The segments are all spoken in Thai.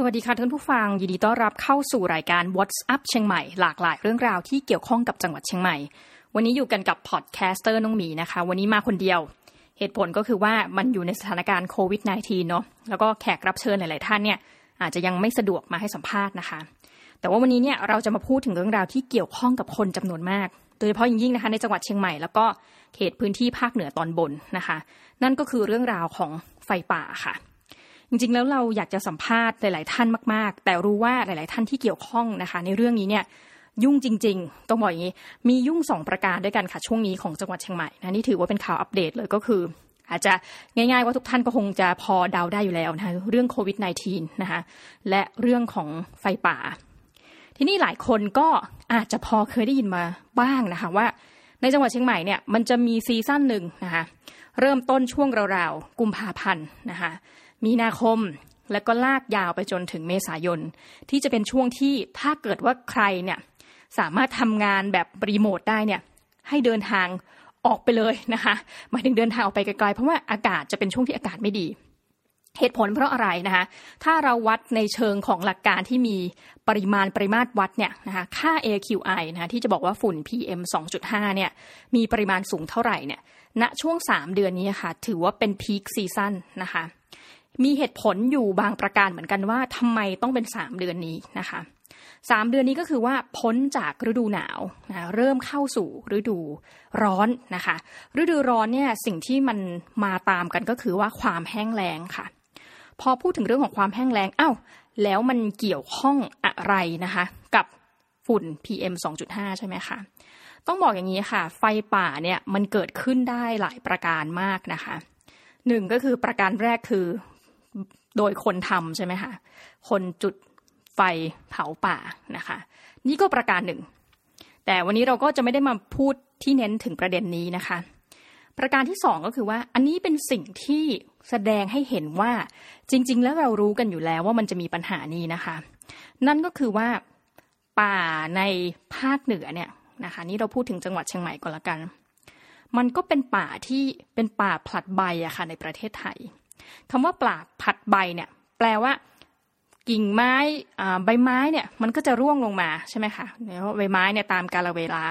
สวัสดีค่ะท่านผู้ฟัง ยินดีต้อนรับเข้าสู่รายการ What's Up เชียงใหม่หลากหลายเรื่องราวที่เกี่ยวข้องกับจังหวัดเชียงใหม่ วันนี้อยู่กันกับ podcaster น้องหมีนะคะ วันนี้มาคนเดียว เหตุผลก็คือว่ามันอยู่ในสถานการณ์โควิด -19 เนาะแล้วก็แขกรับเชิญหลาย ๆ ท่านเนี่ยอาจจะยังไม่สะดวกมาให้สัมภาษณ์นะคะ แต่ว่าวันนี้เนี่ยเราจะมาพูดถึงเรื่องราวที่เกี่ยวข้องกับคนจำนวนมาก โดยเฉพาะยิ่งๆนะคะในจังหวัดเชียงใหม่แล้วก็เขตพื้นที่ภาคเหนือตอนบนนะคะ นั่นก็คือเรื่องราวของไฟป่าค่ะ จริงๆ แล้วเราอยากจะสัมภาษณ์หลาย ๆ ท่านมาก ๆ แต่รู้ว่าหลาย ๆ ท่านที่เกี่ยวข้องนะคะ ในเรื่องนี้เนี่ยยุ่งจริง ๆ ต้องบอกอย่างนี้ มียุ่งสองประการด้วยกันค่ะช่วงนี้ของจังหวัดเชียงใหม่นะนี่ถือว่าเป็นข่าวอัปเดตเลยก็คือ อาจจะง่ายๆว่าทุกท่านก็คงจะพอเดาได้อยู่แล้วนะคะเรื่องโควิด -19 นะคะและเรื่องของไฟป่า ที่นี่หลายคนก็อาจจะพอเคยได้ยินมาบ้างนะคะว่า ในจังหวัดเชียงใหม่เนี่ยมันจะมีซีซั่นหนึ่งนะคะเริ่มต้นช่วงราวๆกุมภาพันธ์นะคะ มีนาคมแล้วก็ลากยาวไปจนถึงเมษายน ที่จะเป็นช่วงที่ถ้าเกิดว่าใครเนี่ยสามารถทำงานแบบรีโมทได้เนี่ยให้เดินทางออกไปเลยนะคะหมายถึงเดินทางออกไปไกลๆเพราะว่าอากาศจะเป็นช่วงที่อากาศไม่ดี เหตุผลเพราะอะไรนะคะถ้าเราวัดในเชิงของหลักการที่มีปริมาณปริมาตรวัดเนี่ยนะคะค่า AQI นะคะที่จะบอกว่าฝุ่น PM 2.5เนี่ยมีปริมาณสูงเท่าไหร่เนี่ยณช่วง 3 เดือนนี้ค่ะถือว่าเป็นพีคซีซั่นนะคะ มีเหตุผลอยู่บางประการเหมือนกันว่าทำไมต้องเป็น 3 เดือนนี้นะคะสามเดือนนี้ก็คือว่าพ้นจากฤดูหนาวนะเริ่มเข้าสู่ฤดูร้อนนะคะ ฤดูร้อนเนี่ยสิ่งที่มันมาตามกันก็คือว่าความแห้งแล้งค่ะ พอพูดถึงเรื่องของความแห้งแล้งอ้าวแล้วมันเกี่ยวข้องอะไรนะคะ กับฝุ่น PM 2.5 ใช่ไหมคะต้องบอกอย่างนี้ค่ะ ไฟป่าเนี่ยมันเกิดขึ้นได้หลายประการมากนะคะหนึ่งก็คือประการแรกคือ โดยคนทำใช่ไหมคะคนจุดไฟเผาป่านะคะ นี่ก็ประการหนึ่ง แต่วันนี้เราก็จะไม่ได้มาพูดที่เน้นถึงประเด็นนี้นะคะ ประการที่สองก็คือว่าอันนี้เป็นสิ่งที่แสดงให้เห็นว่าจริง ๆ แล้วเรารู้กันอยู่แล้วว่ามันจะมีปัญหานี้นะคะ นั่นก็คือว่าป่าในภาคเหนือเนี่ยนะคะนี่เราพูดถึงจังหวัดเชียงใหม่ก่อนละกัน มันก็เป็นป่าที่เป็นป่าผลัดใบอะค่ะในประเทศไทย คำว่าป่าผัดใบเนี่ยแปลว่ากิ่งไม้ใบไม้เนี่ยมันก็จะร่วงลงมาใช่ไหมคะเนี่ยใบไม้เนี่ยตามกาลเวลา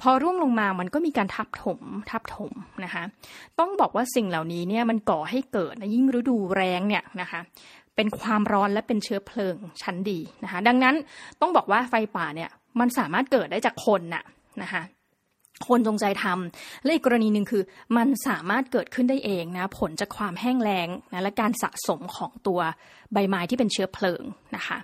พอร่วงลงมามันก็มีการทับถมทับถมนะคะ ต้องบอกว่าสิ่งเหล่านี้เนี่ยมันก่อให้เกิดนยิ่งฤดูแรงเนี่ยนะคะเป็นความร้อนและเป็นเชื้อเพลิงชั้นดีนะคะ ดังนั้นต้องบอกว่าไฟป่าเนี่ยมันสามารถเกิดได้จากคนน่ะนะคะ คนจงใจทำและอีกกรณีหนึ่งคือ มันสามารถเกิดขึ้นได้เองนะผลจากความแห้งแล้งนะและการสะสมของตัวใบไม้ที่เป็นเชื้อเพลิงนะคะ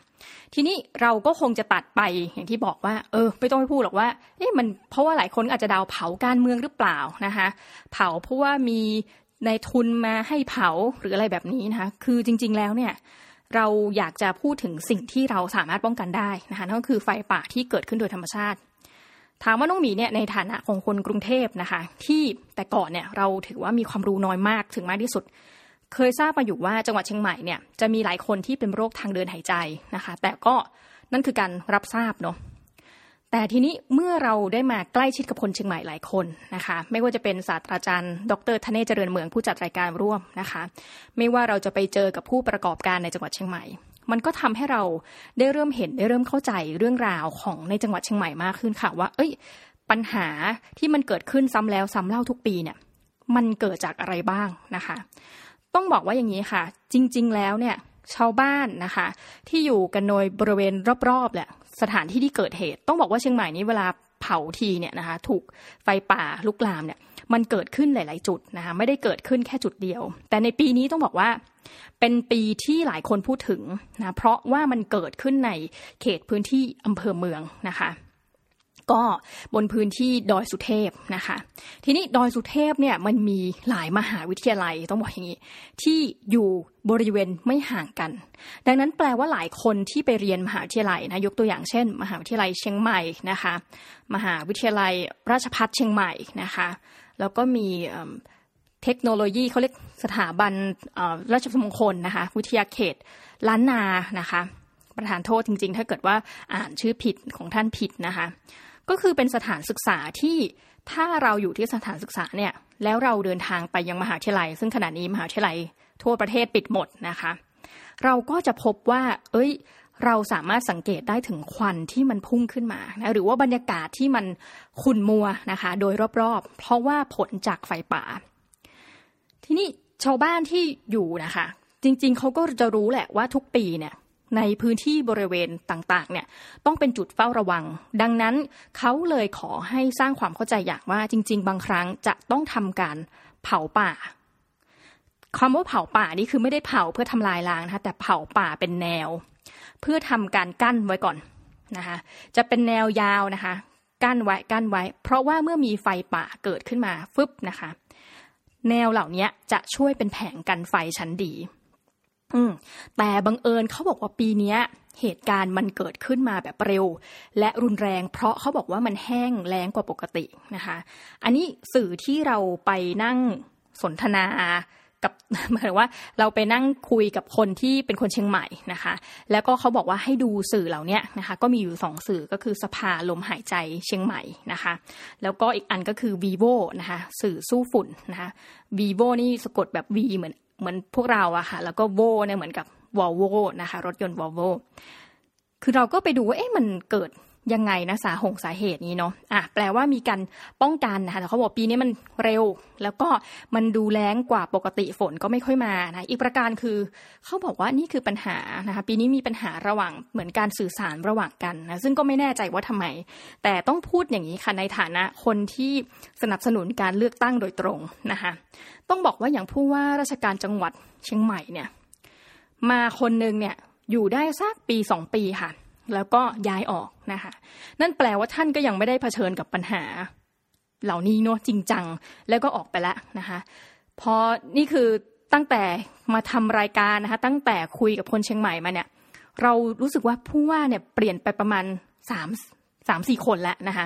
ทีนี้เราก็คงจะตัดไปอย่างที่บอกว่า เออ ไม่ต้องไปพูดหรอกว่าเอ๊ะมันเพราะว่าหลายคนอาจจะดาวเผาการเมืองหรือเปล่านะคะเผาเพราะว่ามีในทุนมาให้เผาหรืออะไรแบบนี้นะคะคือจริง ๆ แล้วเนี่ยเราอยากจะพูดถึงสิ่งที่เราสามารถป้องกันได้นะคะนั่นก็คือไฟป่าที่เกิดขึ้นโดยธรรมชาติ ถามว่าน้องหมีเนี่ยในฐานะของคนกรุงเทพนะคะ ที่แต่ก่อนเนี่ยเราถือว่ามีความรู้น้อยมากถึงมากที่สุด เคยทราบมาอยู่ว่าจังหวัดเชียงใหม่เนี่ยจะมีหลายคนที่เป็นโรคทางเดินหายใจนะคะ แต่ก็นั่นคือการรับทราบเนาะแต่ทีนี้เมื่อเราได้มาใกล้ชิดกับคนเชียงใหม่หลายคนนะคะ ไม่ว่าจะเป็นศาสตราจารย์ ดรธเนศเจริญเมืองผู้จัดรายการร่วมนะคะ ไม่ว่าเราจะไปเจอกับผู้ประกอบการในจังหวัดเชียงใหม่ มันก็ทำให้เราได้เริ่มเห็นได้เริ่มเข้าใจเรื่องราวของในจังหวัดเชียงใหม่มากขึ้นค่ะว่า เอ้ย ปัญหาที่มันเกิดขึ้นซ้ำแล้วซ้ำเล่าทุกปีเนี่ย มันเกิดจากอะไรบ้างนะคะ ต้องบอกว่าอย่างนี้ค่ะ จริง ๆ แล้วเนี่ยชาวบ้านนะคะ ที่อยู่กันโดยบริเวณรอบๆแหละสถานที่ที่เกิดเหตุ ต้องบอกว่าเชียงใหม่นี้เวลาเผาทีเนี่ยนะคะ ถูกไฟป่าลุกลามเนี่ย มันเกิดขึ้นหลาย ๆ จุดนะคะ ไม่ได้เกิดขึ้นแค่จุดเดียว แต่ในปีนี้ต้องบอกว่า เป็นปีที่หลายคนพูดถึงนะเพราะว่ามันเกิดขึ้นในเขตพื้นที่อำเภอเมืองนะคะก็บนพื้นที่ดอยสุเทพนะคะ ทีนี้ดอยสุเทพเนี่ยมันมีหลายมหาวิทยาลัยต้องบอกอย่างนี้ ที่อยู่บริเวณไม่ห่างกัน ดังนั้นแปลว่าหลายคนที่ไปเรียนมหาวิทยาลัยนะยกตัวอย่างเช่น มหาวิทยาลัยเชียงใหม่นะคะ มหาวิทยาลัยราชภัฏเชียงใหม่นะคะ แล้วก็มี เทคโนโลยีเขาเรียกสถาบันราชมงคลนะคะวิทยาเขตล้านนานะคะ ประธานโทษจริง ๆ ถ้าเกิดว่าอ่านชื่อผิดของท่านผิดนะคะ ก็คือเป็นสถานศึกษาที่ถ้าเราอยู่ที่สถานศึกษาเนี่ยแล้วเราเดินทางไปยังมหาวิทยาลัย ซึ่งขณะนี้มหาวิทยาลัยทั่วประเทศปิดหมดนะคะ เราก็จะพบว่า เอ้ย เราสามารถสังเกตได้ถึงควันที่มันพุ่งขึ้นมานะหรือว่าบรรยากาศที่มันขุ่นมัวนะคะ โดยรอบๆ เพราะว่าผลจากไฟป่า ทีนี้ชาวบ้านที่อยู่นะคะ จริง ๆเขาก็จะรู้แหละว่าทุกปีเนี่ยในพื้นที่บริเวณต่างๆเนี่ยต้องเป็นจุดเฝ้าระวัง ดังนั้นเขาเลยขอให้สร้างความเข้าใจอย่างว่าจริง ๆ บางครั้งจะต้องทำการเผาป่าคำว่าเผาป่านี่คือไม่ได้เผาเพื่อทำลายล้างนะคะแต่เผาป่าเป็นแนว เพื่อทำการกั้นไว้ก่อนนะคะจะเป็นแนวยาวนะคะ กั้นไว้กั้นไว้ เพราะว่าเมื่อมีไฟป่าเกิดขึ้นมาฟึบนะคะ แนวเหล่านี้จะช่วยเป็นแผงกันไฟชั้นดีอืแต่บังเอิญเขาบอกว่าปีนี้เหตุการณ์มันเกิดขึ้นมาแบบเร็ว และรุนแรงเพราะเขาบอกว่ามันแห้งแล้งกว่าปกตินะคะ อันนี้สื่อที่เราไปนั่งสนทนา กับหมายว่าเราไปนั่งคุยกับคนที่เป็นคนเชียงใหม่นะคะ แล้วก็เขาบอกว่าให้ดูสื่อเหล่านี้นะคะ ก็มีอยู่สองสื่อก็คือสภาลมหายใจเชียงใหม่นะคะ แล้วก็อีกอันก็คือ WEVO นะคะ สื่อสู้ฝุ่นนะคะ WEVO นี่สะกดแบบ we เหมือนเหมือนพวกเราอะค่ะ แล้วก็โวเนี่ยเหมือนกับวอลโวนะคะ รถยนต์วอลโวคือเราก็ไปดูว่าเอ๊ะมันเกิด ยังไงนะสาหงสาเหตุนี้เนาะอะแปลว่ามีการป้องกันนะคะแต่เขาบอกปีนี้มันเร็ว แล้วก็มันดูแรงกว่าปกติฝนก็ไม่ค่อยมานะอีกประการคือเขาบอกว่านี่คือปัญหานะคะปีนี้มีปัญหาระหว่างเหมือนการสื่อสารระหว่างกันนะซึ่งก็ไม่แน่ใจว่าทำไม แต่ต้องพูดอย่างนี้ค่ะในฐานะคนที่สนับสนุนการเลือกตั้งโดยตรงนะคะต้องบอกว่าอย่างผู้ว่าราชการจังหวัดเชียงใหม่เนี่ยมาคนหนึ่งเนี่ยอยู่ได้สักปีสองปีค่ะ แล้วก็ย้ายออกนะคะนั่นแปลว่าท่านก็ยังไม่ได้เผชิญกับปัญหา เหล่านี้เนาะจริงจังแล้วก็ออกไปแล้วนะคะพอนี่คือตั้งแต่มาทำรายการนะคะตั้งแต่คุยกับคนเชียงใหม่มาเนี่ยเรารู้สึกว่าผู้ว่าเนี่ยเปลี่ยนไปประมาณสามสามสี่คนแล้วนะคะ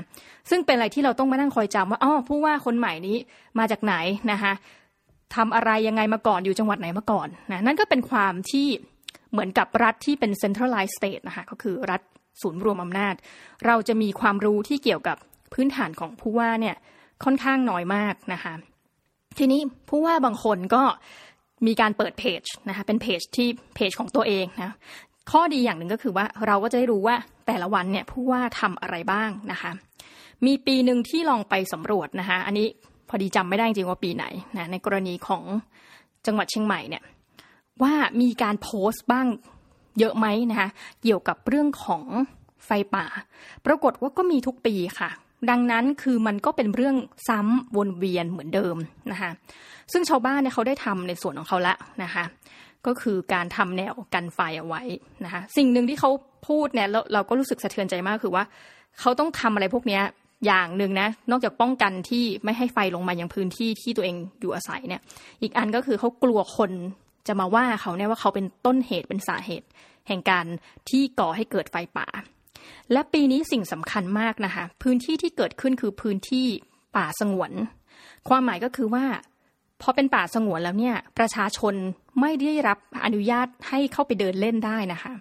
ซึ่งเป็นอะไรที่เราต้องมานั่งคอยจำว่าอ๋อผู้ว่าคนใหม่นี้มาจากไหนนะคะทำอะไรยังไงมาก่อนอยู่จังหวัดไหนมาก่อนนะนั่นก็เป็นความที่ เหมือนกับรัฐที่เป็น centralized state นะคะก็คือรัฐศูนย์รวมอำนาจ เราจะมีความรู้ที่เกี่ยวกับพื้นฐานของผู้ว่าเนี่ยค่อนข้างน้อยมากนะคะทีนี้ผู้ว่าบางคนก็มีการเปิดเพจนะคะเป็นเพจที่เพจของตัวเองนะข้อดีอย่างหนึ่งก็คือว่าเราก็จะได้รู้ว่าแต่ละวันเนี่ยผู้ว่าทำอะไรบ้างนะคะมีปีหนึ่งที่ลองไปสำรวจนะคะอันนี้พอดีจำไม่ได้จริงว่าปีไหนนะในกรณีของจังหวัดเชียงใหม่เนี่ย ว่ามีการโพสต์บ้างเยอะไหมนะคะเกี่ยวกับเรื่องของไฟป่า ปรากฏว่าก็มีทุกปีค่ะ ดังนั้นคือมันก็เป็นเรื่องซ้ำวนเวียนเหมือนเดิมนะคะซึ่งชาวบ้านเนี่ยเขาได้ทำในส่วนของเขาละนะคะก็คือการทำแนวกันไฟเอาไว้นะคะสิ่งหนึ่งที่เขาพูดเนี่ยเราก็รู้สึกสะเทือนใจมากคือว่าเขาต้องทำอะไรพวกนี้อย่างหนึ่งนะนอกจากป้องกันที่ไม่ให้ไฟลงมายังพื้นที่ที่ตัวเองอยู่อาศัยเนี่ย อีกอันก็คือเขากลัวคน จะมาว่าเขาเนี่ยว่าเขาเป็นต้นเหตุเป็นสาเหตุ แห่งการที่ก่อให้เกิดไฟป่า และปีนี้สิ่งสำคัญมากนะคะพื้นที่ที่เกิดขึ้นคือพื้นที่ป่าสงวน ความหมายก็คือว่าพอเป็นป่าสงวนแล้วเนี่ยประชาชนไม่ได้รับอนุญาตให้เข้าไปเดินเล่นได้นะคะ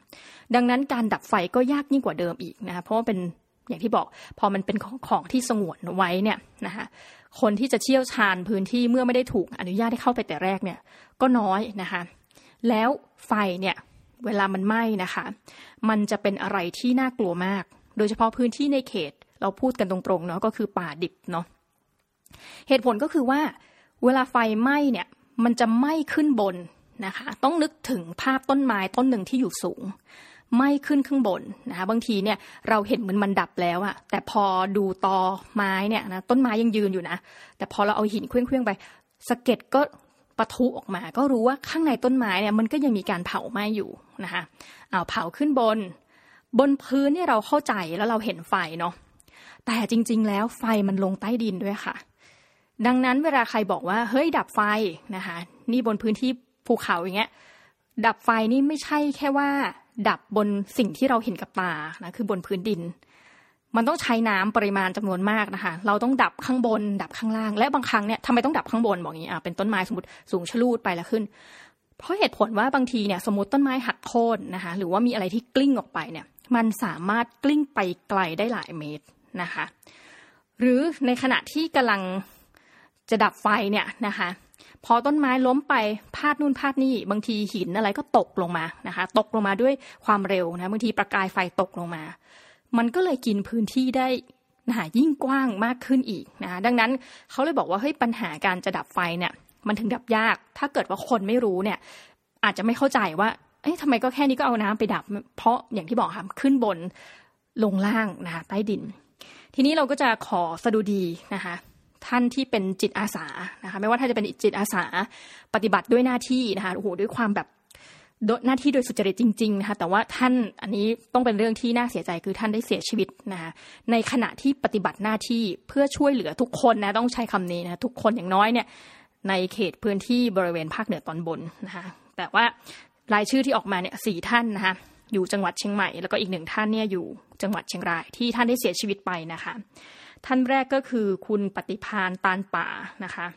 ดังนั้นการดับไฟก็ยากยิ่งกว่าเดิมอีกนะคะเพราะว่าเป็นอย่างที่บอกพอมันเป็นของของที่สงวนไว้เนี่ยนะคะ คนที่จะเชี่ยวชาญพื้นที่เมื่อไม่ได้ถูกอนุญาตให้เข้าไปแต่แรกเนี่ยก็น้อยนะคะ แล้วไฟเนี่ยเวลามันไหม้นะคะ มันจะเป็นอะไรที่น่ากลัวมาก โดยเฉพาะพื้นที่ในเขต เราพูดกันตรงๆเนาะก็คือป่าดิบเนาะเหตุผลก็คือว่าเวลาไฟไหม้เนี่ยมันจะไหม้ขึ้นบนนะคะ ต้องนึกถึงภาพต้นไม้ต้นหนึ่งที่อยู่สูง ไหม้ขึ้นข้างบนนะคะบางทีเนี่ยเราเห็นเหมือนมันดับแล้วอะแต่พอดูตอไม้เนี่ยนะต้นไม้ยังยืนอยู่นะแต่พอเราเอาหินเคลื่องๆไปสะเก็ดก็ปะทุออกมา ก็รู้ว่าข้างในต้นไม้เนี่ยมันก็ยังมีการเผาไหม้อยู่นะคะเอาเผาขึ้นบน บนพื้นเนี่ยเราเข้าใจแล้วเราเห็นไฟเนาะแต่จริง ๆ แล้วไฟมันลงใต้ดินด้วยค่ะ ดังนั้นเวลาใครบอกว่าเฮ้ยดับไฟนะคะ นี่บนพื้นที่ภูเขาอย่างเงี้ยดับไฟนี่ไม่ใช่แค่ว่า ดับบนสิ่งที่เราเห็นกับตานะคือบนพื้นดิน มันต้องใช้น้ำปริมาณจำนวนมากนะคะ เราต้องดับข้างบน ดับข้างล่าง และบางครั้งเนี่ยทำไมต้องดับข้างบนบอกงี้อะเป็นต้นไม้สมมติสูงชลูดไปแล้วขึ้น เพราะเหตุผลว่าบางทีเนี่ยสมมติต้นไม้หักโค่นนะคะ หรือว่ามีอะไรที่กลิ้งออกไปเนี่ย มันสามารถกลิ้งไปไกลได้หลายเมตรนะคะ หรือในขณะที่กำลังจะดับไฟเนี่ยนะคะ พอต้นไม้ล้มไปพาดนู่นพาดนี่บางทีหินอะไรก็ตกลงมานะคะ ตกลงมาด้วยความเร็วนะบางทีประกายไฟตกลงมา มันก็เลยกินพื้นที่ได้นะยิ่งกว้างมากขึ้นอีกนะะดังนั้นเขาเลยบอกว่าเฮ้ยปัญหาการจะดับไฟเนี่ยมันถึงดับยาก ถ้าเกิดว่าคนไม่รู้เนี่ย อาจจะไม่เข้าใจว่าเอ๊ะทำไมก็แค่นี้ก็เอาน้ำไปดับ เพราะอย่างที่บอกค่ะขึ้นบนลงล่างนะคะใต้ดิน ทีนี้เราก็จะขอสดุดีนะคะ ท่านที่เป็นจิตอาสานะคะไม่ว่าท่านจะเป็นจิตอาสาปฏิบัติด้วยหน้าที่นะคะโอ้โหด้วยความแบบหน้าที่โดยสุจริตจริงๆนะคะแต่ว่าท่านอันนี้ต้องเป็นเรื่องที่น่าเสียใจคือท่านได้เสียชีวิตนะคะในขณะที่ปฏิบัติหน้าที่เพื่อช่วยเหลือทุกคนนะต้องใช้คำนี้นะทุกคนอย่างน้อยเนี่ยในเขตพื้นที่บริเวณภาคเหนือตอนบนนะคะแต่ว่ารายชื่อที่ออกมาเนี่ยสี่ท่านนะคะอยู่จังหวัดเชียงใหม่ แล้วก็อีกหนึ่งท่านเนี่ยอยู่จังหวัดเชียงรายที่ท่านได้เสียชีวิตไปนะคะ ท่านแรกก็คือคุณปฏิพานตานป่านะคะ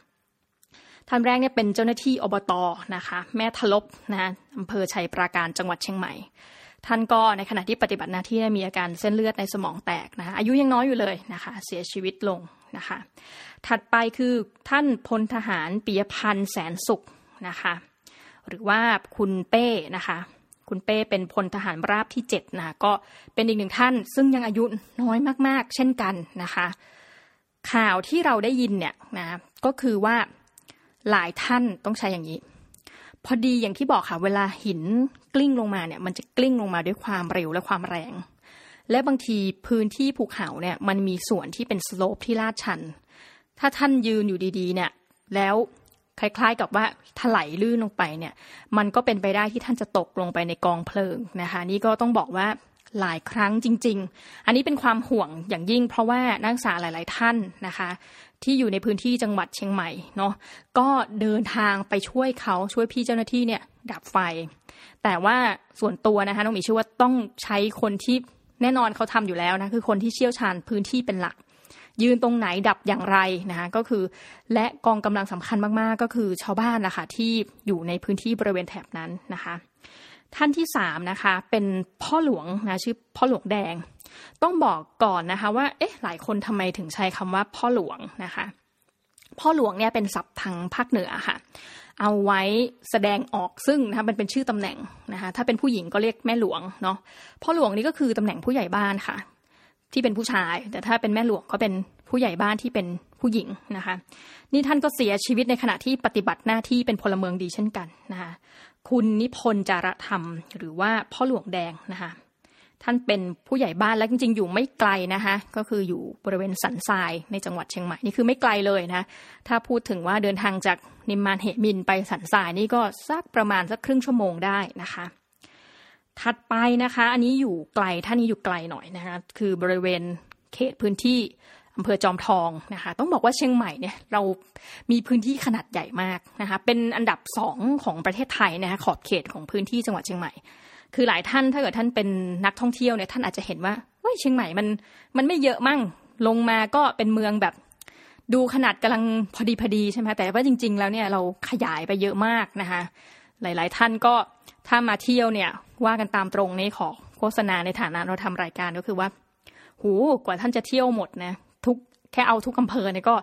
ท่านแรกเนี่ยเป็นเจ้าหน้าที่อบตนะคะแม่ทลบนะอำเภอชัยปราการจังหวัดเชียงใหม่ ท่านก็ในขณะที่ปฏิบัติหน้าที่มีอาการเส้นเลือดในสมองแตกนะคะอายุยังน้อยอยู่เลยนะคะเสียชีวิตลงนะคะถัดไปคือท่านพลทหารปิยพันธ์แสนสุขนะคะหรือว่าคุณเป้นะคะ คุณเป้เป็นพลทหารราบที่เจ็ดนะก็เป็นอีกหนึ่งท่าน ซึ่งยังอายุน้อยมาก ๆ เช่นกันนะคะ ข่าวที่เราได้ยินเนี่ยนะก็คือว่าหลายท่านต้องใช้อย่างนี้ พอดีอย่างที่บอกค่ะเวลาหินกลิ้งลงมาเนี่ย มันจะกลิ้งลงมาด้วยความเร็วและความแรง และบางทีพื้นที่ภูเขาเนี่ยมันมีส่วนที่เป็นสโลปที่ลาดชัน ถ้าท่านยืนอยู่ดีๆ เนี่ย แล้ว คล้ายๆ กับว่าถลายลื่นลงไปเนี่ย มันก็เป็นไปได้ที่ท่านจะตกลงไปในกองเพลิงนะคะ นี่ก็ต้องบอกว่าหลายครั้งจริง ๆ อันนี้เป็นความห่วงอย่างยิ่ง เพราะว่านักศึกษาหลาย ๆ ท่านนะคะ ที่อยู่ในพื้นที่จังหวัดเชียงใหม่เนาะก็เดินทางไปช่วยเขาช่วยพี่เจ้าหน้าที่เนี่ยดับไฟ แต่ว่าส่วนตัวนะคะน้องหมีเชื่อว่าต้องใช้คนที่แน่นอนเขาทำอยู่แล้วนะคือคนที่เชี่ยวชาญพื้นที่เป็นหลัก ยืนตรงไหนดับอย่างไรนะคะก็คือ และกองกำลังสำคัญมากๆ ก็คือชาวบ้านนะคะที่อยู่ในพื้นที่บริเวณแถบนั้นนะคะ ท่านที่สามนะคะเป็นพ่อหลวงนะชื่อพ่อหลวงแดง ต้องบอกก่อนนะคะว่าเอ๊ะหลายคนทำไมถึงใช้คำว่าพ่อหลวงนะคะ พ่อหลวงเนี่ยเป็นศัพท์ทางภาคเหนือค่ะเอาไว้แสดงออกซึ่งนะคะมันเป็นชื่อตำแหน่งนะคะถ้าเป็นผู้หญิงก็เรียกแม่หลวงเนาะพ่อหลวงนี่ก็คือตำแหน่งผู้ใหญ่บ้านค่ะ ที่เป็นผู้ชาย แต่ถ้าเป็นแม่หลวงก็เป็นผู้ใหญ่บ้านที่เป็นผู้หญิงนะคะ นี่ท่านก็เสียชีวิตในขณะที่ปฏิบัติหน้าที่เป็นพลเมืองดีเช่นกันนะคะคุณนิพนธ์จารธรรม หรือว่าพ่อหลวงแดงนะคะท่านเป็นผู้ใหญ่บ้านและจริง ๆ อยู่ไม่ไกลนะคะก็คืออยู่บริเวณสันทรายในจังหวัดเชียงใหม่นี่คือไม่ไกลเลยนะถ้าพูดถึงว่าเดินทางจากนิมมานเหมินไปสันทรายนี่ก็สักประมาณสักครึ่งชั่วโมงได้นะคะ ถัดไปนะคะ อันนี้อยู่ไกลท่านนี้อยู่ไกลหน่อยนะคะ คือบริเวณเขตพื้นที่อำเภอจอมทองนะคะ ต้องบอกว่าเชียงใหม่เนี่ยเรามีพื้นที่ขนาดใหญ่มากนะคะ เป็นอันดับสองของประเทศไทยนะคะขอบเขตของพื้นที่จังหวัดเชียงใหม่ คือหลายท่านถ้าเกิดท่านเป็นนักท่องเที่ยวเนี่ยท่านอาจจะเห็นว่าเฮ้ยเชียงใหม่มันมันไม่เยอะมั่งลงมาก็เป็นเมืองแบบดูขนาดกำลังพอดีพอดีใช่ไหมแต่ว่าจริง ๆ แล้วเนี่ยเราขยายไปเยอะมากนะคะ หลาย ๆ ท่านก็ ถ้ามาเที่ยวเนี่ยว่ากันตามตรงนี้ขอโฆษณาในฐานะเราทำรายการก็คือว่า หูกว่าท่านจะเที่ยวหมดนะทุกแค่เอาทุกอำเภอเนี่ยก็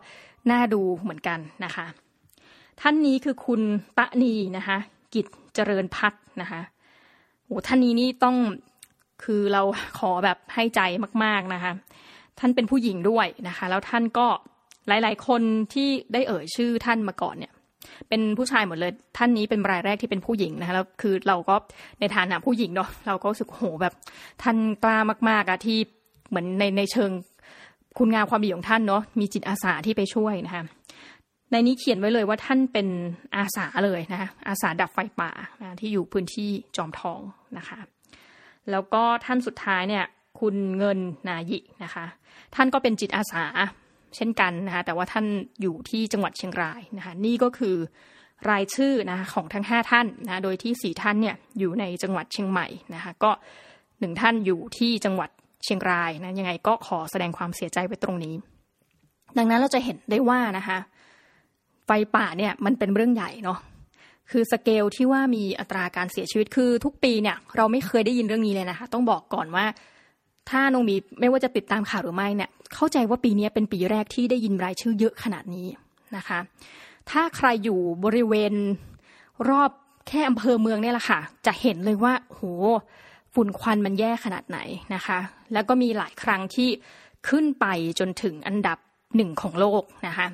น่าดูเหมือนกันนะคะ ท่านนี้คือคุณตะนีนะคะ กิจเจริญพัฒนะคะโอ้ท่านนี้นี่ต้องคือเราขอแบบให้ใจมาก ๆนะคะ ท่านเป็นผู้หญิงด้วยนะคะ แล้วท่านก็หลาย ๆ คนที่ได้เอ่ยชื่อท่านมาก่อนเนี่ย เป็นผู้ชายหมดเลย ท่านนี้เป็นรายแรกที่เป็นผู้หญิงนะคะแล้วคือเราก็ในฐานะผู้หญิงเนาะเราก็รู้สึกโหแบบ ท่านกล้ามาก ๆอะที่เหมือนในในเชิงคุณงามความดีของท่านเนาะมีจิตอาสาที่ไปช่วยนะคะในนี้เขียนไว้เลยว่าท่านเป็นอาสาเลยนะคะอาสาดับไฟป่านะที่อยู่พื้นที่จอมทองนะคะ แล้วก็ท่านสุดท้ายเนี่ยคุณเงินนายินะคะ ท่านก็เป็นจิตอาสา เช่นกันนะคะแต่ว่าท่านอยู่ที่จังหวัดเชียงรายนะคะนี่ก็คือรายชื่อนะคะของทั้ง 5 ท่านนะโดยที่ 4 ท่านเนี่ยอยู่ในจังหวัดเชียงใหม่นะคะก็หนึ่งท่านอยู่ที่จังหวัดเชียงรายนะยังไงก็ขอแสดงความเสียใจไว้ตรงนี้ ดังนั้นเราจะเห็นได้ว่านะคะไฟป่าเนี่ยมันเป็นเรื่องใหญ่เนาะคือสเกลที่ว่ามีอัตราการเสียชีวิตคือทุกปีเนี่ยเราไม่เคยได้ยินเรื่องนี้เลยนะคะต้องบอกก่อนว่า ถ้าน้องมีไม่ว่าจะติดตามข่าวหรือไม่เนี่ยเข้าใจว่าปีนี้เป็นปีแรกที่ได้ยินรายชื่อเยอะขนาดนี้นะคะ ถ้าใครอยู่บริเวณรอบแค่อำเภอเมืองเนี่ยแหละค่ะ จะเห็นเลยว่าโหฝุ่นควันมันแย่ขนาดไหนนะคะ แล้วก็มีหลายครั้งที่ขึ้นไปจนถึงอันดับหนึ่งของโลกนะคะ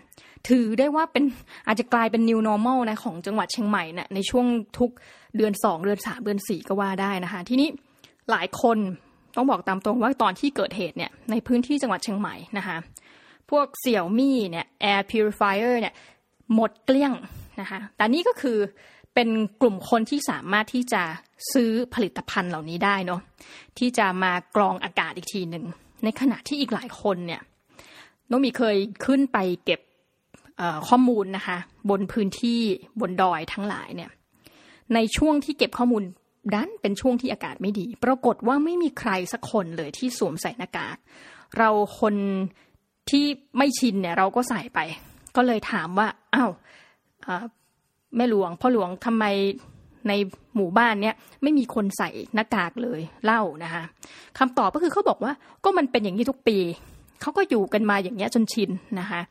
ถือได้ว่าเป็นอาจจะกลายเป็น new normal นะของจังหวัดเชียงใหม่นะในช่วงทุกเดือนสองเดือนสามเดือนสี่ก็ว่าได้นะคะ ทีนี้หลายคน ต้องบอกตามตรงว่าตอนที่เกิดเหตุเนี่ยในพื้นที่จังหวัดเชียงใหม่นะคะพวกเสี่ยวมี่เนี่ย air purifier เนี่ยหมดเกลี้ยงนะคะแต่นี่ก็คือเป็นกลุ่มคนที่สามารถที่จะซื้อผลิตภัณฑ์เหล่านี้ได้เนาะที่จะมากรองอากาศอีกทีหนึ่งในขณะที่อีกหลายคนเนี่ยน้องมีเคยขึ้นไปเก็บข้อมูลนะคะ บนพื้นที่บนดอยทั้งหลายเนี่ยในช่วงที่เก็บข้อมูล ดันเป็นช่วงที่อากาศไม่ดี ปรากฏว่าไม่มีใครสักคนเลยที่สวมใส่หน้ากาก เราคนที่ไม่ชินเนี่ยเราก็ใส่ไป ก็เลยถามว่าอ้าวแม่หลวงพ่อหลวงทำไมในหมู่บ้านเนี้ยไม่มีคนใส่หน้ากากเลยเล่านะคะคำตอบก็คือเขาบอกว่าก็มันเป็นอย่างนี้ทุกปีเขาก็อยู่กันมาอย่างเงี้ยจนชินนะคะ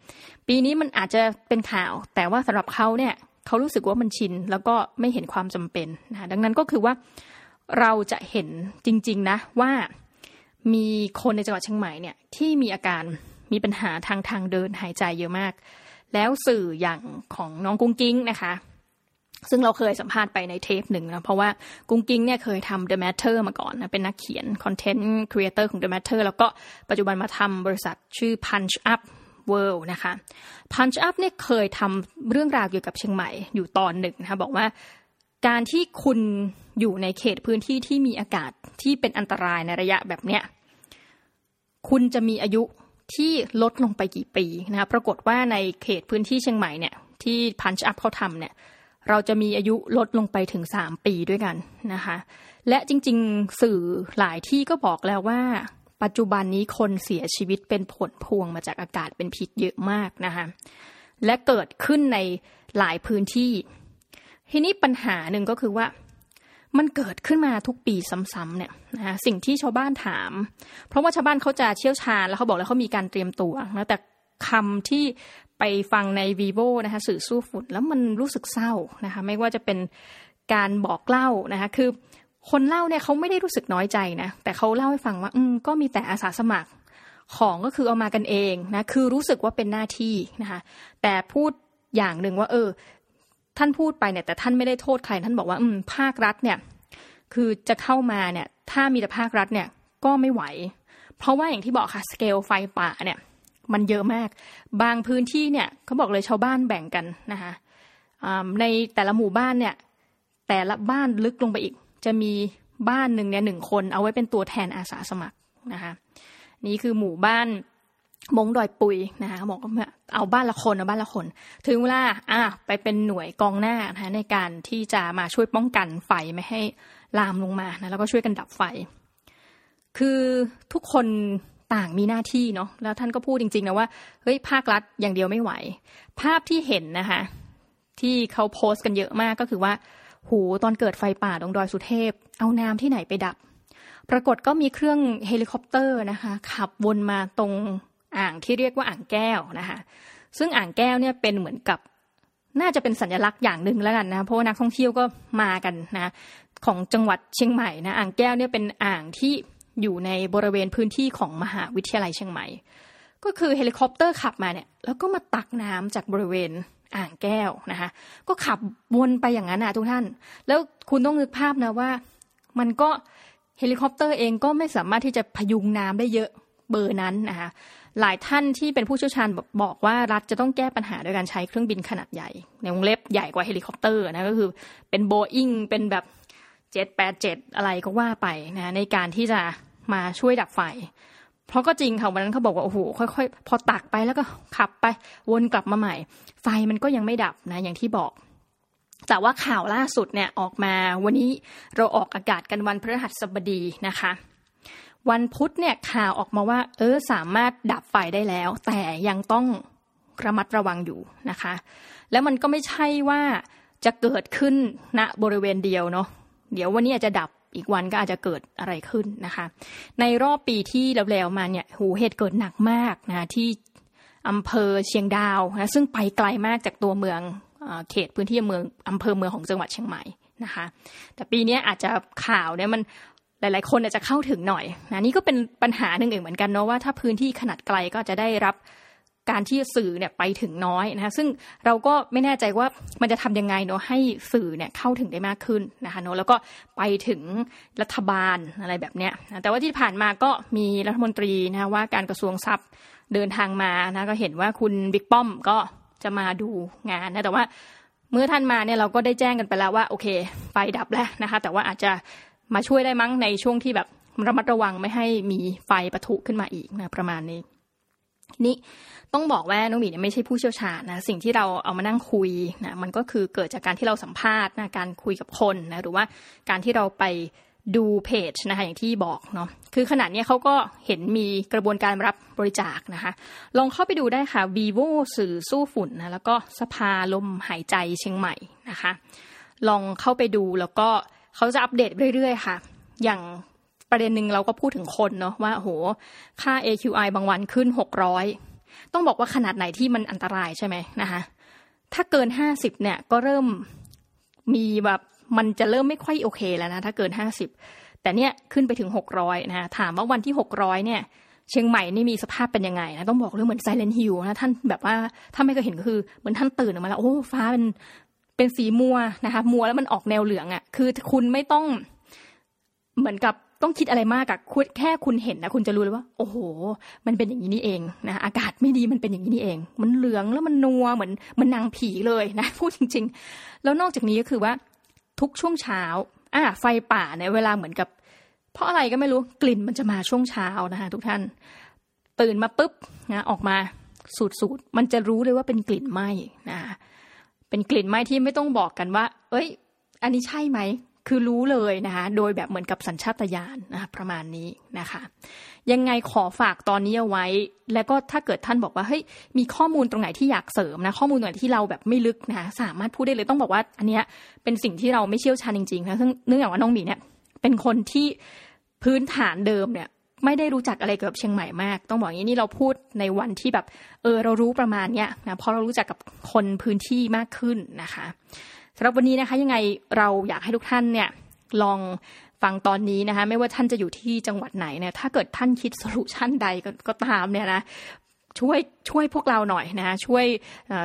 ปีนี้มันอาจจะเป็นข่าว แต่ว่าสำหรับเขาเนี่ย เขารู้สึกว่ามันชินแล้วก็ไม่เห็นความจำเป็นนะดังนั้นก็คือว่าเราจะเห็นจริง ๆ นะว่ามีคนในจังหวัดเชียงใหม่เนี่ยที่มีอาการมีปัญหาทางทางเดินหายใจเยอะมาก แล้วสื่ออย่างของน้องกุ้งกิ้งนะคะ ซึ่งเราเคยสัมภาษณ์ไปในเทปหนึ่งนะเพราะว่ากุ้งกิ้งเนี่ยเคยทำ The Matter มาก่อนนะเป็นนักเขียน content creator ของ The Matter แล้วก็ปัจจุบันมาทำบริษัทชื่อ Punch Up World นะคะ Punch Up เนี่ยเคยทำเรื่องราวเกี่ยวกับเชียงใหม่อยู่ตอนหนึ่งนะคะบอกว่าการที่คุณอยู่ในเขตพื้นที่ที่มีอากาศที่เป็นอันตรายในระยะแบบเนี้ยคุณจะมีอายุที่ลดลงไปกี่ปีนะคะปรากฏว่าในเขตพื้นที่เชียงใหม่เนี่ยที่ Punch Up เขาทำเนี่ยเราจะมีอายุลดลงไปถึงสามปีด้วยกันนะคะและจริง ๆ สื่อหลายที่ก็บอกแล้วว่า ปัจจุบันนี้คนเสียชีวิตเป็นผลพวงมาจากอากาศเป็นพิษเยอะมากนะคะและเกิดขึ้นในหลายพื้นที่ ทีนี้ปัญหาหนึ่งก็คือว่ามันเกิดขึ้นมาทุกปีซ้ำๆเนี่ยนะคะสิ่งที่ชาวบ้านถาม เพราะว่าชาวบ้านเขาจะเชี่ยวชาญแล้วเขาบอกแล้วเขามีการเตรียมตัวนะแต่คำที่ไปฟังใน vivo นะคะสื่อสู้ฝุ่น แล้วมันรู้สึกเศร้านะคะไม่ว่าจะเป็นการบอกเล่านะคะคือ คนเล่าเนี่ยเขาไม่ได้รู้สึกน้อยใจนะแต่เขาเล่าให้ฟังว่า อืมก็มีแต่อาสาสมัครของก็คือเอามากันเองนะคือรู้สึกว่าเป็นหน้าที่นะคะแต่พูดอย่างหนึ่งว่า เออ ท่านพูดไปเนี่ย แต่ท่านไม่ได้โทษใคร ท่านบอกว่า อืม ภาครัฐเนี่ย คือจะเข้ามาเนี่ย ถ้ามีแต่ภาครัฐเนี่ยก็ไม่ไหว เพราะว่าอย่างที่บอกค่ะสเกลไฟป่าเนี่ย มันเยอะมาก บางพื้นที่เนี่ยเขาบอกเลยชาวบ้านแบ่งกันนะคะในแต่ละหมู่บ้านเนี่ย แต่ละบ้านลึกลงไปอีก จะมีบ้านหนึ่งเนี่ยหนึ่งคนเอาไว้เป็นตัวแทนอาสาสมัครนะคะนี่คือหมู่บ้านมงดอยปุยนะคะบอกว่าเอาบ้านละคนเอาบ้านละคน ถึงเวลาอะไปเป็นหน่วยกองหน้านะคะในการที่จะมาช่วยป้องกันไฟไม่ให้ลามลงมานะแล้วก็ช่วยกันดับไฟ คือทุกคนต่างมีหน้าที่เนาะแล้วท่านก็พูดจริง ๆ นะว่าเฮ้ยภาครัฐอย่างเดียวไม่ไหว ภาพที่เห็นนะคะที่เขาโพสต์กันเยอะมากก็คือว่า หูตอนเกิดไฟป่าตรงดอยสุเทพ เอาน้ำที่ไหนไปดับ ปรากฏก็มีเครื่องเฮลิคอปเตอร์นะคะ ขับวนมาตรงอ่างที่เรียกว่าอ่างแก้วนะคะ ซึ่งอ่างแก้วเนี่ยเป็นเหมือนกับน่าจะเป็นสัญลักษณ์อย่างหนึ่งแล้วกันนะ เพราะว่านักท่องเที่ยวก็มากันนะของจังหวัดเชียงใหม่นะอ่างแก้วเนี่ยเป็นอ่างที่อยู่ในบริเวณพื้นที่ของมหาวิทยาลัยเชียงใหม่ ก็คือเฮลิคอปเตอร์ขับมาเนี่ยแล้วก็มาตักน้ำจากบริเวณ อ่างแก้วนะคะก็ขับวนไปอย่างนั้นนะทุกท่าน แล้วคุณต้องนึกภาพนะว่า มันก็เฮลิคอปเตอร์เองก็ไม่สามารถที่จะพยุงน้ำได้เยอะเบอร์นั้นนะคะหลายท่านที่เป็นผู้เชี่ยวชาญบอกว่ารัฐจะต้องแก้ปัญหาโดยการใช้เครื่องบินขนาดใหญ่ ในวงเล็บใหญ่กว่าเฮลิคอปเตอร์นะก็คือเป็นโบอิงเป็นแบบเจ็ดแปดเจ็ดอะไรก็ว่าไปนะในการที่จะมาช่วยดับไฟ เพราะก็จริงค่ะวันนั้นเขาบอกว่าโอ้โหค่อยๆ พอตักไปแล้วก็ขับไปวนกลับมาใหม่ ไฟมันก็ยังไม่ดับนะอย่างที่บอกแต่ว่าข่าวล่าสุดเนี่ยออกมาวันนี้เราออกอากาศกันวันพฤหัสบดีนะคะ วันพุธเนี่ยข่าวออกมาว่า เออสามารถดับไฟได้แล้ว แต่ยังต้องระมัดระวังอยู่นะคะ แล้วมันก็ไม่ใช่ว่าจะเกิดขึ้นณนะบริเวณเดียวเนาะเดี๋ยววันนี้อาจจะดับ อีกวันก็อาจจะเกิดอะไรขึ้นนะคะ ในรอบปีที่แล้วๆมาเนี่ยหูเหตุเกิดหนักมากนะที่อำเภอเชียงดาวนะซึ่งไปไกลมากจากตัวเมืองเขตพื้นที่เมืองอำเภอเมืองของจังหวัดเชียงใหม่นะคะ แต่ปีนี้อาจจะข่าวเนี่ยมันหลาย ๆ คนอาจจะเข้าถึงหน่อยนะนี่ก็เป็นปัญหาหนึ่งเหมือนกันเนาะว่าถ้าพื้นที่ขนาดไกลก็จะได้รับ การที่สื่อเนี่ยไปถึงน้อยนะคะซึ่งเราก็ไม่แน่ใจว่ามันจะทำยังไงเนาะให้สื่อเนี่ยเข้าถึงได้มากขึ้นนะคะเนาะแล้วก็ไปถึงรัฐบาลอะไรแบบเนี้ยแต่ว่าที่ผ่านมาก็มีรัฐมนตรีนะว่าการกระทรวงทรัพย์เดินทางมานะก็เห็นว่าคุณบิ๊กป้อมก็จะมาดูงานนะแต่ว่าเมื่อท่านมาเนี่ยเราก็ได้แจ้งกันไปแล้วว่าโอเคไฟดับแล้วนะคะ แต่ว่าอาจจะมาช่วยได้มั้งในช่วงที่แบบระมัดระวังไม่ให้มีไฟปะทุขึ้นมาอีกนะประมาณนี้นี่ ต้องบอกว่าน้องหมีเนี่ยไม่ใช่ผู้เชี่ยวชาญนะสิ่งที่เราเอามานั่งคุยนะมันก็คือเกิดจากการที่เราสัมภาษณ์นะการคุยกับคนนะหรือว่าการที่เราไปดูเพจนะคะอย่างที่บอกเนาะคือขนาดนี้เขาก็เห็นมีกระบวนการรับบริจาคนะคะลองเข้าไปดูได้ค่ะ vivo สื่อสู้ฝุ่นนะแล้วก็สภาลมหายใจเชียงใหม่นะคะ ลองเข้าไปดูแล้วก็เขาจะอัปเดตเรื่อยๆค่ะ อย่างประเด็นหนึ่งเราก็พูดถึงคนเนาะว่าโหค่า AQI บางวันขึ้น 600 ต้องบอกว่าขนาดไหนที่มันอันตรายใช่ไหมนะคะถ้าเกิน50เนี่ยก็เริ่มมีแบบมันจะเริ่มไม่ค่อยโอเคแล้วนะถ้าเกิน50แต่เนี่ยขึ้นไปถึง600นะถามว่าวันที่600เนี่ยเชียงใหม่นี่มีสภาพเป็นยังไงนะต้องบอกเลยเหมือนไซเลนฮิลนะท่านแบบว่าถ้าไม่เคยเห็นก็คือเหมือนท่านตื่นออกมาแล้วโอ้ฟ้าเป็นเป็นสีมัวนะคะมัวแล้วมันออกแนวเหลืองอะ่ะคือคุณไม่ต้องเหมือนกับ ต้องคิดอะไรมากอะคุณแค่คุณเห็นนะคุณจะรู้เลยว่า โอ้โห มันเป็นอย่างนี้นี่เองนะอากาศไม่ดีมันเป็นอย่างนี้นี่เอง มันเหลืองแล้วมันนัวเหมือนมันนางผีเลยนะพูดจริง ๆ แล้วนอกจากนี้ก็คือว่าทุกช่วงเช้าอะไฟป่าเนี่ยเวลาเหมือนกับ เพราะอะไรก็ไม่รู้กลิ่นมันจะมาช่วงเช้านะคะทุกท่านตื่นมาปุ๊บนะออกมาสูดสูดมันจะรู้เลยว่าเป็นกลิ่นไหม้นะเป็นกลิ่นไหม้ที่ไม่ต้องบอกกันว่า เอ้ย อันนี้ใช่ไหม คือรู้เลยนะคะโดยแบบเหมือนกับสัญชาตญาณนะคะประมาณนี้นะคะ ยังไงขอฝากตอนนี้เอาไว้ แล้วก็ถ้าเกิดท่านบอกว่าเฮ้ยมีข้อมูลตรงไหนที่อยากเสริมนะข้อมูลตรงไหนที่เราแบบไม่ลึกนะคะสามารถพูดได้เลยต้องบอกว่า อันเนี้ยเป็นสิ่งที่เราไม่เชี่ยวชาญจริงๆนะซึ่งเนื่องจากว่าน้องหมีเนี่ยเป็นคนที่พื้นฐานเดิมเนี่ยไม่ได้รู้จักอะไรเกี่ยวกับเชียงใหม่มาก ต้องบอกอย่างนี้นี่เราพูดในวันที่แบบเออเรารู้ประมาณเนี้ยนะเพราะเรารู้จักกับคนพื้นที่มากขึ้นนะคะ สำหรับวันนี้นะคะยังไงเราอยากให้ทุกท่านเนี่ยลองฟังตอนนี้นะคะไม่ว่าท่านจะอยู่ที่จังหวัดไหนเนี่ยถ้าเกิดท่านคิด solution ใดก็ตามเนี่ยนะช่วยช่วยพวกเราหน่อยนะช่วย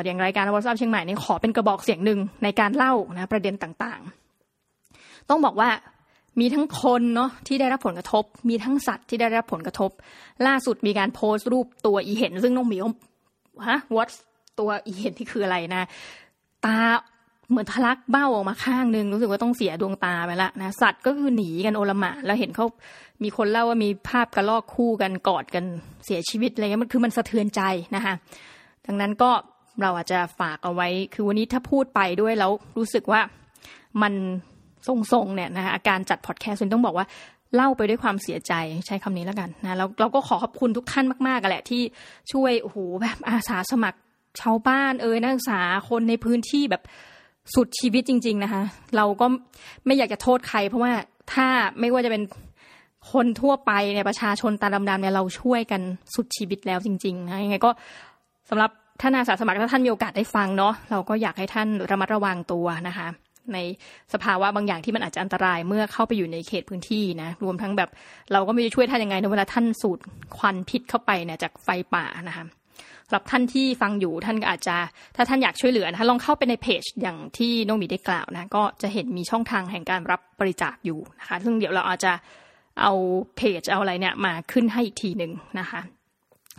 อย่างรายการ What's Up เชียงใหม่เนี่ยขอเป็นกระบอกเสียงหนึ่งในการเล่านะประเด็นต่างๆ ต้องบอกว่ามีทั้งคนเนาะที่ได้รับผลกระทบ มีทั้งสัตว์ที่ได้รับผลกระทบ ล่าสุดมีการโพสต์รูปตัวอีเห็น ซึ่งน้องหมีฮะวอตตัวอีเห็นที่คืออะไรนะ ตา เหมือนทะลักเบ้าออกมาข้างนึงรู้สึกว่าต้องเสียดวงตาไปละนะสัตว์ก็คือหนีกันโอลหม่าแล้วเห็นเขามีคนเล่าว่ามีภาพกระลอกคู่กันกอดกันเสียชีวิตอะไรเงี้ยมันคือมันสะเทือนใจนะคะดังนั้นก็เราอาจจะฝากเอาไว้ คือวันนี้ถ้าพูดไปด้วยแล้วรู้สึกว่ามันทรงๆเนี่ยนะคะอาการจัดพอดแคสต์ต้องบอกว่าเล่าไปด้วยความเสียใจใช้คำนี้แล้วกันนะแล้วเราก็ขอขอบคุณทุกท่านมากๆกันแหละที่ช่วยโอ้โหแบบอาสาสมัครชาวบ้านเอ่ยนักศึกษาคนในพื้นที่แบบ สุดชีวิตจริง ๆ นะคะ เราก็ไม่อยากจะโทษใคร เพราะว่าถ้าไม่ว่าจะเป็นคนทั่วไปเนี่ยประชาชนตาดำๆเนี่ยเราช่วยกันสุดชีวิตแล้วจริงๆนะยังไงก็สำหรับท่านอาสาสมัครถ้าท่านมีโอกาสได้ฟังเนาะเราก็อยากให้ท่านระมัดระวังตัวนะคะ ในสภาวะบางอย่างที่มันอาจจะอันตรายเมื่อเข้าไปอยู่ในเขตพื้นที่นะรวมทั้งแบบ เราก็ไม่จะช่วยท่านยังไงในเวลาท่านสูดควันพิษเข้าไปเนี่ยจากไฟป่านะคะ หรับท่านที่ฟังอยู่ท่านก็อาจจะ ถ้าท่านอยากช่วยเหลือนะคะลองเข้าไปในเพจอย่างที่น้องมีได้กล่าวนะก็จะเห็นมีช่องทางแห่งการรับบริจาคอยู่นะคะซึ่งเดี๋ยวเราอาจจะเอาเพจเอาอะไรเนี่ยมาขึ้นให้อีกทีหนึ่งนะคะ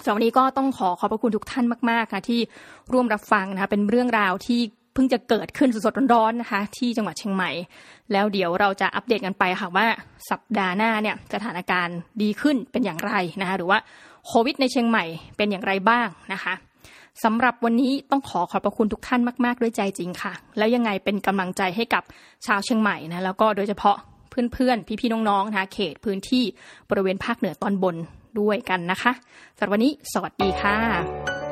สำหรับวันนี้ก็ต้องขอขอบพระคุณทุกท่านมากๆค่ะที่ร่วมรับฟังนะคะเป็นเรื่องราวที่เพิ่งจะเกิดขึ้นสดๆร้อนๆนะคะ ที่จังหวัดเชียงใหม่ แล้วเดี๋ยวเราจะอัปเดตกันไปค่ะว่าสัปดาห์หน้าเนี่ยสถานการณ์ดีขึ้นเป็นอย่างไรนะคะหรือว่า โควิดในเชียงใหม่เป็นอย่างไรบ้างนะคะสำหรับวันนี้ต้องขอขอบพระคุณทุกท่านมากๆ ด้วยใจจริงค่ะ แล้วยังไงเป็นกำลังใจให้กับชาวเชียงใหม่นะแล้วก็โดยเฉพาะเพื่อนๆ พี่ๆ น้องๆนะคะเขตพื้นที่บริเวณภาคเหนือตอนบนด้วยกันนะคะสำหรับวันนี้สวัสดีค่ะ